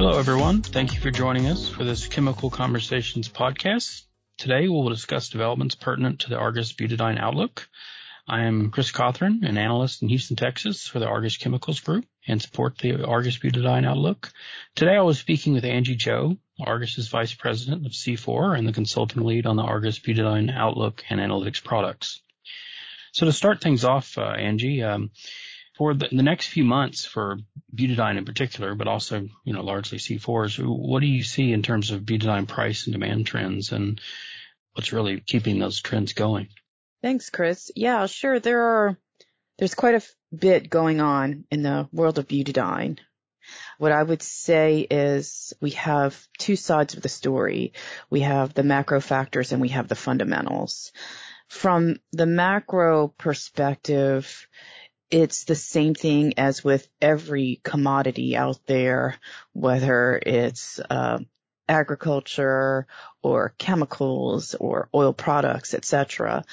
Hello, everyone. Thank you for joining us for this Chemical Conversations podcast. Today, we will discuss developments pertinent to the Argus Butadiene outlook. I am Chris Cothran, an analyst in Houston, Texas for the Argus Chemicals Group and support the Argus Butadiene outlook. Today, I was speaking with Angie Joe, Argus's vice president of C4 and the consulting lead on the Argus Butadiene outlook and analytics products. So to start things off, uh, Angie, um, for the, the, next few months for butadiene in particular, but also, you know, largely C4s, what do you see in terms of butadiene price and demand trends and what's really keeping those trends going? Thanks, Chris. Yeah, sure. There are, there's quite a bit going on in the world of butadiene. What I would say is we have two sides of the story. We have the macro factors and we have the fundamentals. From the macro perspective, it's the same thing as with every commodity out there, whether it's uh, agriculture or chemicals or oil products, etc.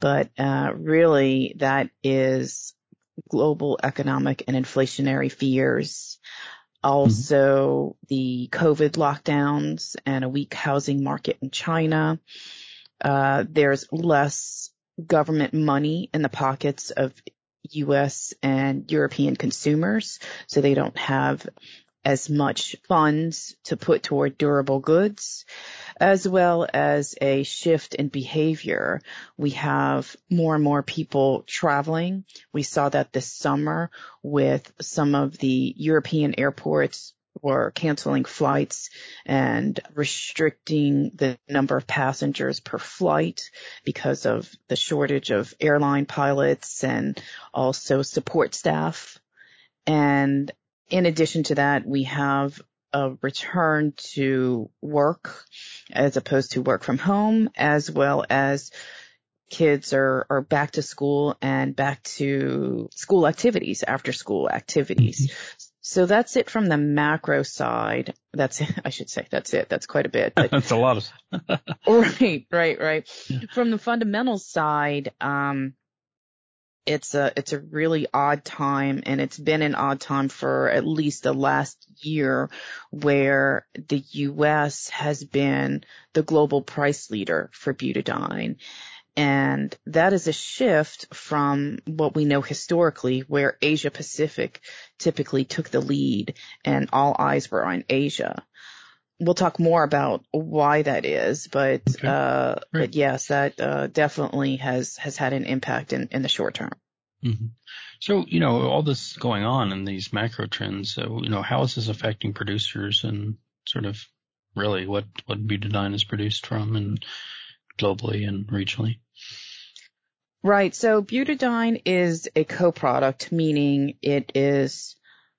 But uh, really, that is global economic and inflationary fears. Also, mm-hmm. the COVID lockdowns and a weak housing market in China. Uh, there's less government money in the pockets of US and European consumers, so they don't have as much funds to put toward durable goods, as well as a shift in behavior. We have more and more people traveling. We saw that this summer with some of the European airports were canceling flights and restricting the number of passengers per flight because of the shortage of airline pilots and also support staff. And in addition to that, we have a return to work as opposed to work from home, as well as kids are, are back to school and back to school activities, after school activities. So that's it from the macro side. That's it. I should say that's it. That's quite a bit. that's a lot of. right, right, right. Yeah. From the fundamental side, um, it's a it's a really odd time and it's been an odd time for at least the last year where the US has been the global price leader for butadiene and that is a shift from what we know historically where Asia Pacific typically took the lead and all eyes were on Asia we'll talk more about why that is, but okay. uh, but yes, that uh, definitely has has had an impact in in the short term. Mm-hmm. So you know all this going on in these macro trends. So you know how is this affecting producers and sort of really what what butadiene is produced from and globally and regionally. Right. So butadiene is a co-product, meaning it is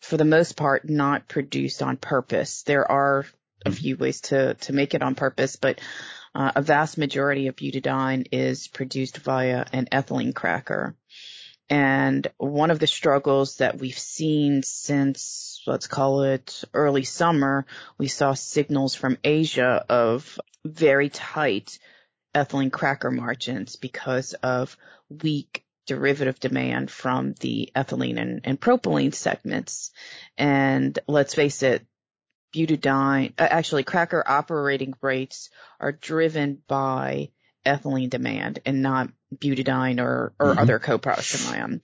for the most part not produced on purpose. There are a few ways to, to make it on purpose, but uh, a vast majority of butadiene is produced via an ethylene cracker. And one of the struggles that we've seen since, let's call it early summer, we saw signals from Asia of very tight ethylene cracker margins because of weak derivative demand from the ethylene and, and propylene segments. And let's face it, butadiene, uh, actually cracker operating rates are driven by ethylene demand and not butadiene or, or mm-hmm. other co-products in MIAM.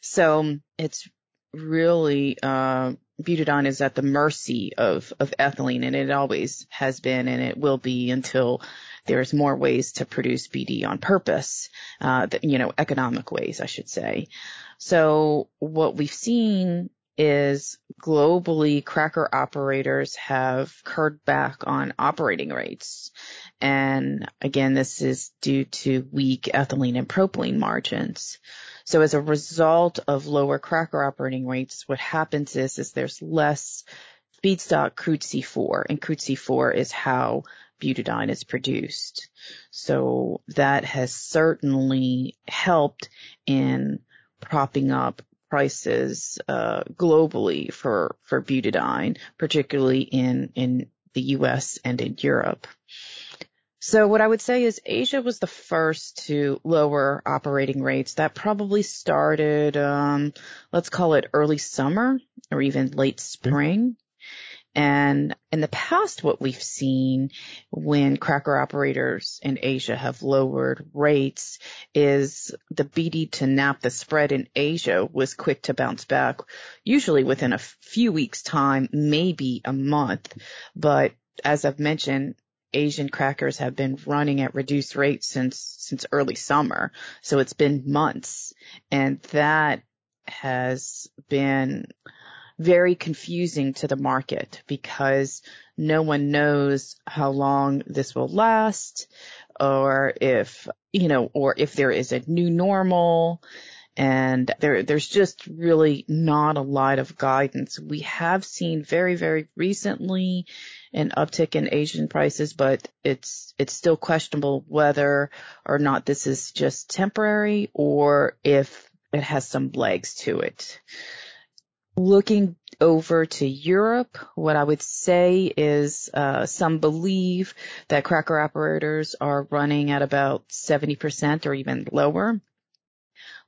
So it's really, uh, butadiene is at the mercy of, of ethylene and it always has been and it will be until there's more ways to produce BD on purpose, uh, you know, economic ways, I should say. So what we've seen is globally cracker operators have curbed back on operating rates. And again, this is due to weak ethylene and propylene margins. So as a result of lower cracker operating rates, what happens is, is there's less feedstock crude C4 and crude C4 is how butadiene is produced. So that has certainly helped in propping up prices uh, globally for for butadiene, particularly in in the U.S. and in Europe. So what I would say is Asia was the first to lower operating rates. That probably started, um, let's call it early summer or even late spring. And in the past, what we've seen when cracker operators in Asia have lowered rates is the BD to nap, the spread in Asia was quick to bounce back, usually within a few weeks time, maybe a month. But as I've mentioned, Asian crackers have been running at reduced rates since, since early summer. So it's been months and that has been very confusing to the market because no one knows how long this will last or if, you know, or if there is a new normal and there, there's just really not a lot of guidance. We have seen very, very recently an uptick in Asian prices, but it's, it's still questionable whether or not this is just temporary or if it has some legs to it. Looking over to Europe, what I would say is uh, some believe that cracker operators are running at about 70% or even lower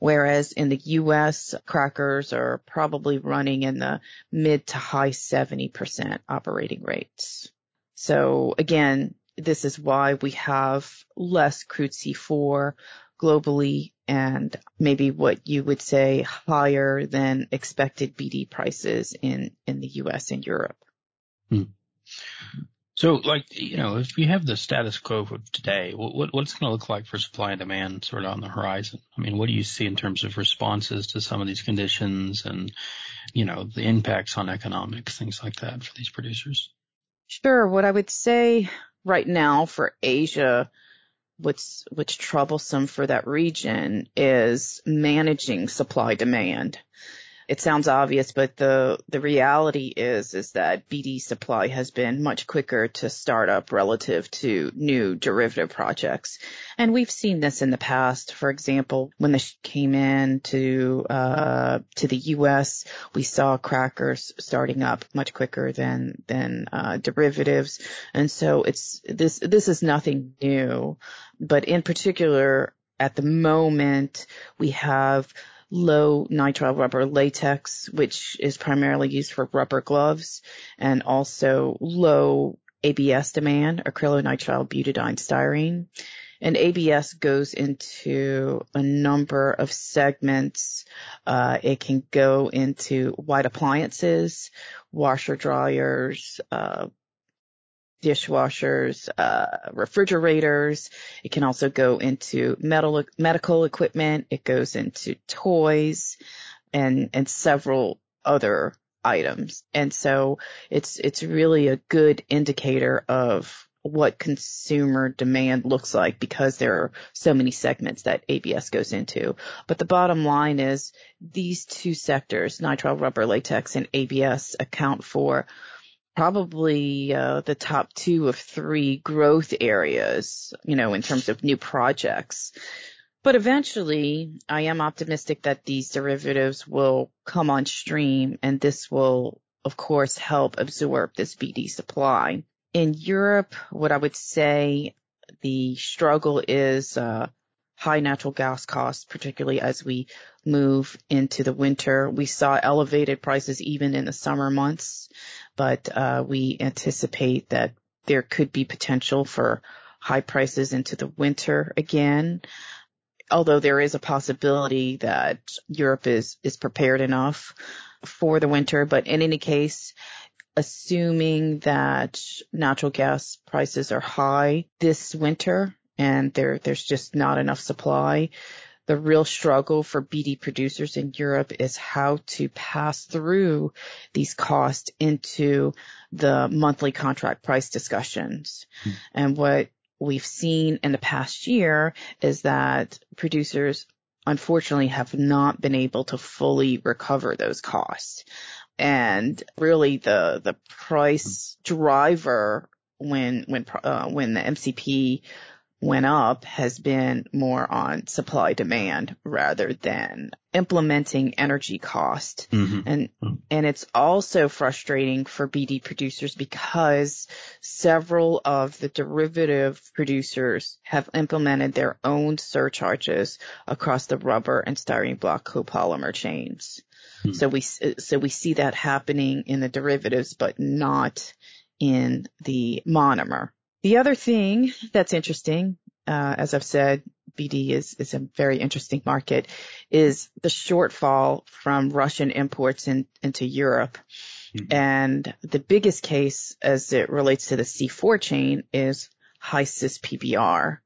whereas in the U.S., crackers are probably running in the mid to high 70% operating rates. So again, this is why we have less crude C4 globally and maybe what you would say higher than expected BD prices in, in the US and Europe. Hmm. So, like, you know, if we have the status quo of today, what, what's going to look like for supply and demand sort of on the horizon? I mean, what do you see in terms of responses to some of these conditions and, you know, the impacts on economics, things like that for these producers? Sure. What I would say right now for Asia, what's, what's troublesome for that region is managing supply demand it sounds obvious, but the, the reality is, is that BD supply has been much quicker to start up relative to new derivative projects. And we've seen this in the past. For example, when this came in to, uh, to the U.S., we saw crackers starting up much quicker than, than, uh, derivatives. And so it's, this, this is nothing new, but in particular, at the moment, we have low nitrile rubber latex, which is primarily used for rubber gloves, and also low ABS demand, acrylonitrile butadiene styrene. And ABS goes into a number of segments. Uh, it can go into white appliances, washer dryers, uh, dishwashers, uh, refrigerators. It can also go into metal, medical equipment. It goes into toys and, and several other items. And so it's, it's really a good indicator of what consumer demand looks like because there are so many segments that ABS goes into. But the bottom line is these two sectors, nitrile rubber latex and ABS account for probably uh, the top two of three growth areas, you know, in terms of new projects. But eventually, I am optimistic that these derivatives will come on stream and this will, of course, help absorb this BD supply. In Europe, what I would say the struggle is uh, high natural gas costs, particularly as we move into the winter. We saw elevated prices even in the summer months but uh, we anticipate that there could be potential for high prices into the winter again. Although there is a possibility that Europe is, is prepared enough for the winter, but in any case, assuming that natural gas prices are high this winter and there, there's just not enough supply, the real struggle for BD producers in Europe is how to pass through these costs into the monthly contract price discussions. Mm. And what we've seen in the past year is that producers unfortunately have not been able to fully recover those costs. And really the, the price driver when, when, uh, when the MCP went up has been more on supply demand rather than implementing energy cost. Mm-hmm. And, and it's also frustrating for BD producers because several of the derivative producers have implemented their own surcharges across the rubber and styrene block copolymer chains. Mm-hmm. So we, so we see that happening in the derivatives, but not in the monomer. The other thing that's interesting, uh, as I've said, BD is, is a very interesting market, is the shortfall from Russian imports in, into Europe. Mm-hmm. And the biggest case as it relates to the C4 chain is high cis PBR.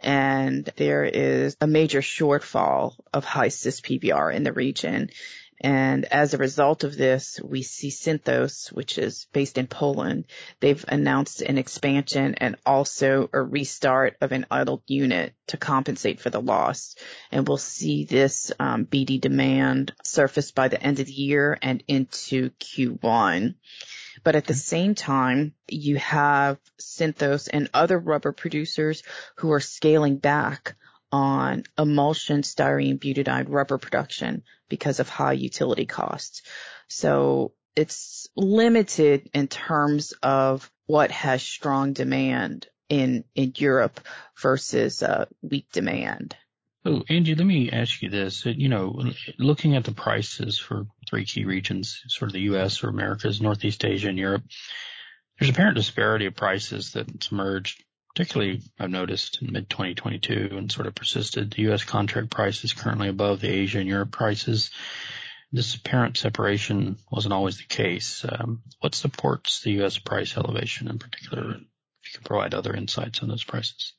And there is a major shortfall of high cis PBR in the region. And as a result of this, we see Synthos, which is based in Poland. They've announced an expansion and also a restart of an idled unit to compensate for the loss. And we'll see this um, BD demand surface by the end of the year and into Q1. But at the same time, you have Synthos and other rubber producers who are scaling back on emulsion styrene butadiene rubber production because of high utility costs. So it's limited in terms of what has strong demand in, in Europe versus uh, weak demand. Oh, Angie, let me ask you this. You know, looking at the prices for three key regions, sort of the U.S. or Americas, Northeast Asia, and Europe, there's apparent disparity of prices that's emerged particularly I've noticed in mid-2022 and sort of persisted. The U.S. contract price is currently above the Asia and Europe prices. This apparent separation wasn't always the case. Um, what supports the U.S. price elevation in particular? If you could provide other insights on those prices.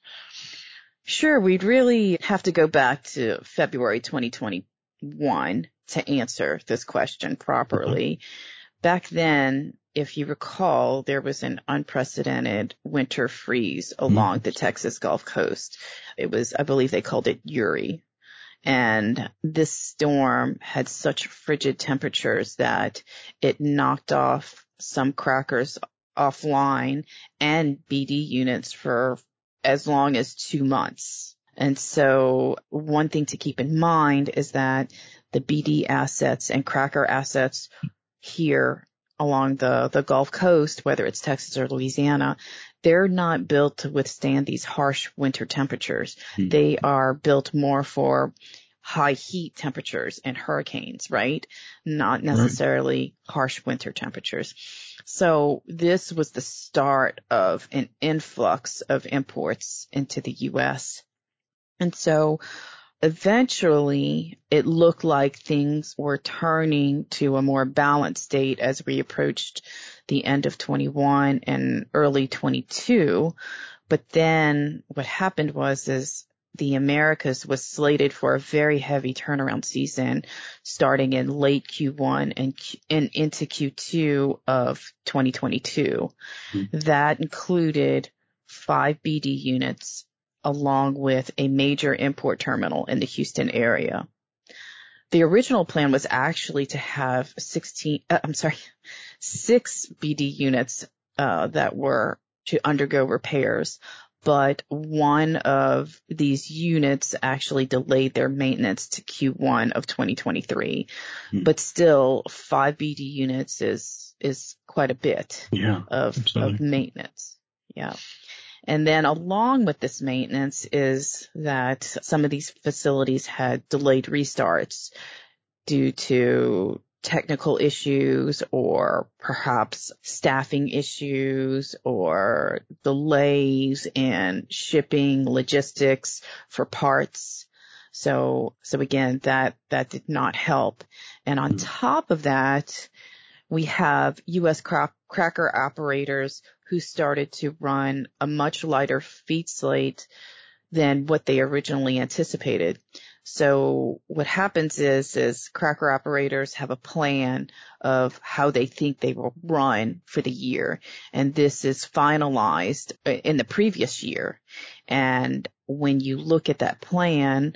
Sure. We'd really have to go back to February 2021 to answer this question properly. Mm-hmm. Back then, if you recall, there was an unprecedented winter freeze along mm-hmm. the Texas Gulf Coast. It was, I believe they called it Uri. And this storm had such frigid temperatures that it knocked off some crackers offline and BD units for as long as two months. And so one thing to keep in mind is that the BD assets and cracker assets here along the, the Gulf Coast, whether it's Texas or Louisiana, they're not built to withstand these harsh winter temperatures. Hmm. They are built more for high heat temperatures and hurricanes, right? Not necessarily right. harsh winter temperatures. So this was the start of an influx of imports into the U.S. And so eventually it looked like things were turning to a more balanced state as we approached the end of 21 and early 22. But then what happened was is the Americas was slated for a very heavy turnaround season starting in late Q1 and, and into Q2 of 2022. Mm-hmm. That included five BD units along with a major import terminal in the Houston area. The original plan was actually to have 16, uh, I'm sorry, six BD units uh, that were to undergo repairs, but one of these units actually delayed their maintenance to Q1 of 2023. Hmm. But still, five BD units is is quite a bit yeah, of, of maintenance. Yeah. And then along with this maintenance is that some of these facilities had delayed restarts due to technical issues or perhaps staffing issues or delays in shipping logistics for parts. So, so again, that, that did not help. And on mm-hmm. top of that, we have U.S. cracker operators who started to run a much lighter feed slate than what they originally anticipated. So what happens is, is cracker operators have a plan of how they think they will run for the year. And this is finalized uh, in the previous year. And when you look at that plan,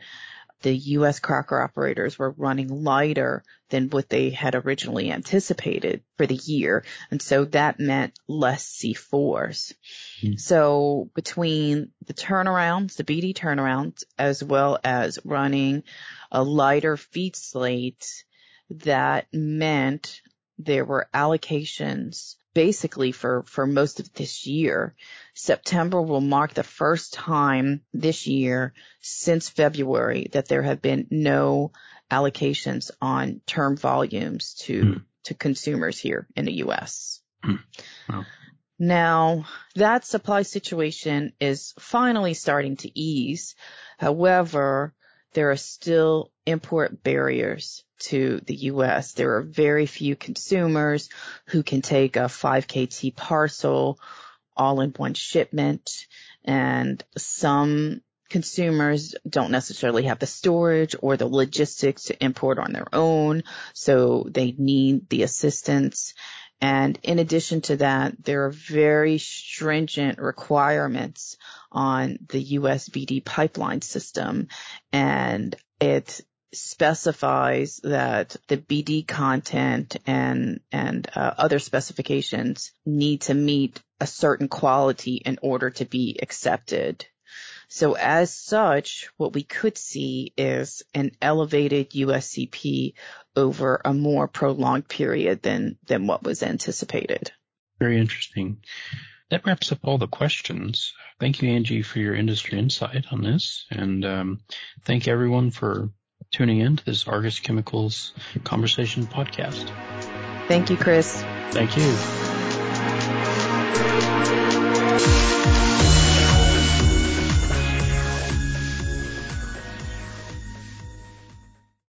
the U.S. cracker operators were running lighter than what they had originally anticipated for the year. And so that meant less C4s. Mm. So between the turnarounds, the BD turnarounds, as well as running a lighter feed slate, that meant there were allocations basically for, for most of this year. September will mark the first time this year since February that there have been no allocations on term volumes to, mm. to consumers here in the U.S. Mm. Wow. Now that supply situation is finally starting to ease. However, there are still import barriers to the U.S. There are very few consumers who can take a 5 KT parcel all in one shipment and some consumers don't necessarily have the storage or the logistics to import on their own. So they need the assistance. And in addition to that, there are very stringent requirements on the USBD pipeline system and it specifies that the BD content and and uh, other specifications need to meet a certain quality in order to be accepted. So as such, what we could see is an elevated USCP over a more prolonged period than than what was anticipated. Very interesting. That wraps up all the questions. Thank you, Angie, for your industry insight on this, and um, thank everyone for tuning in to this Argus Chemicals Conversation podcast. Thank you, Chris. Thank you.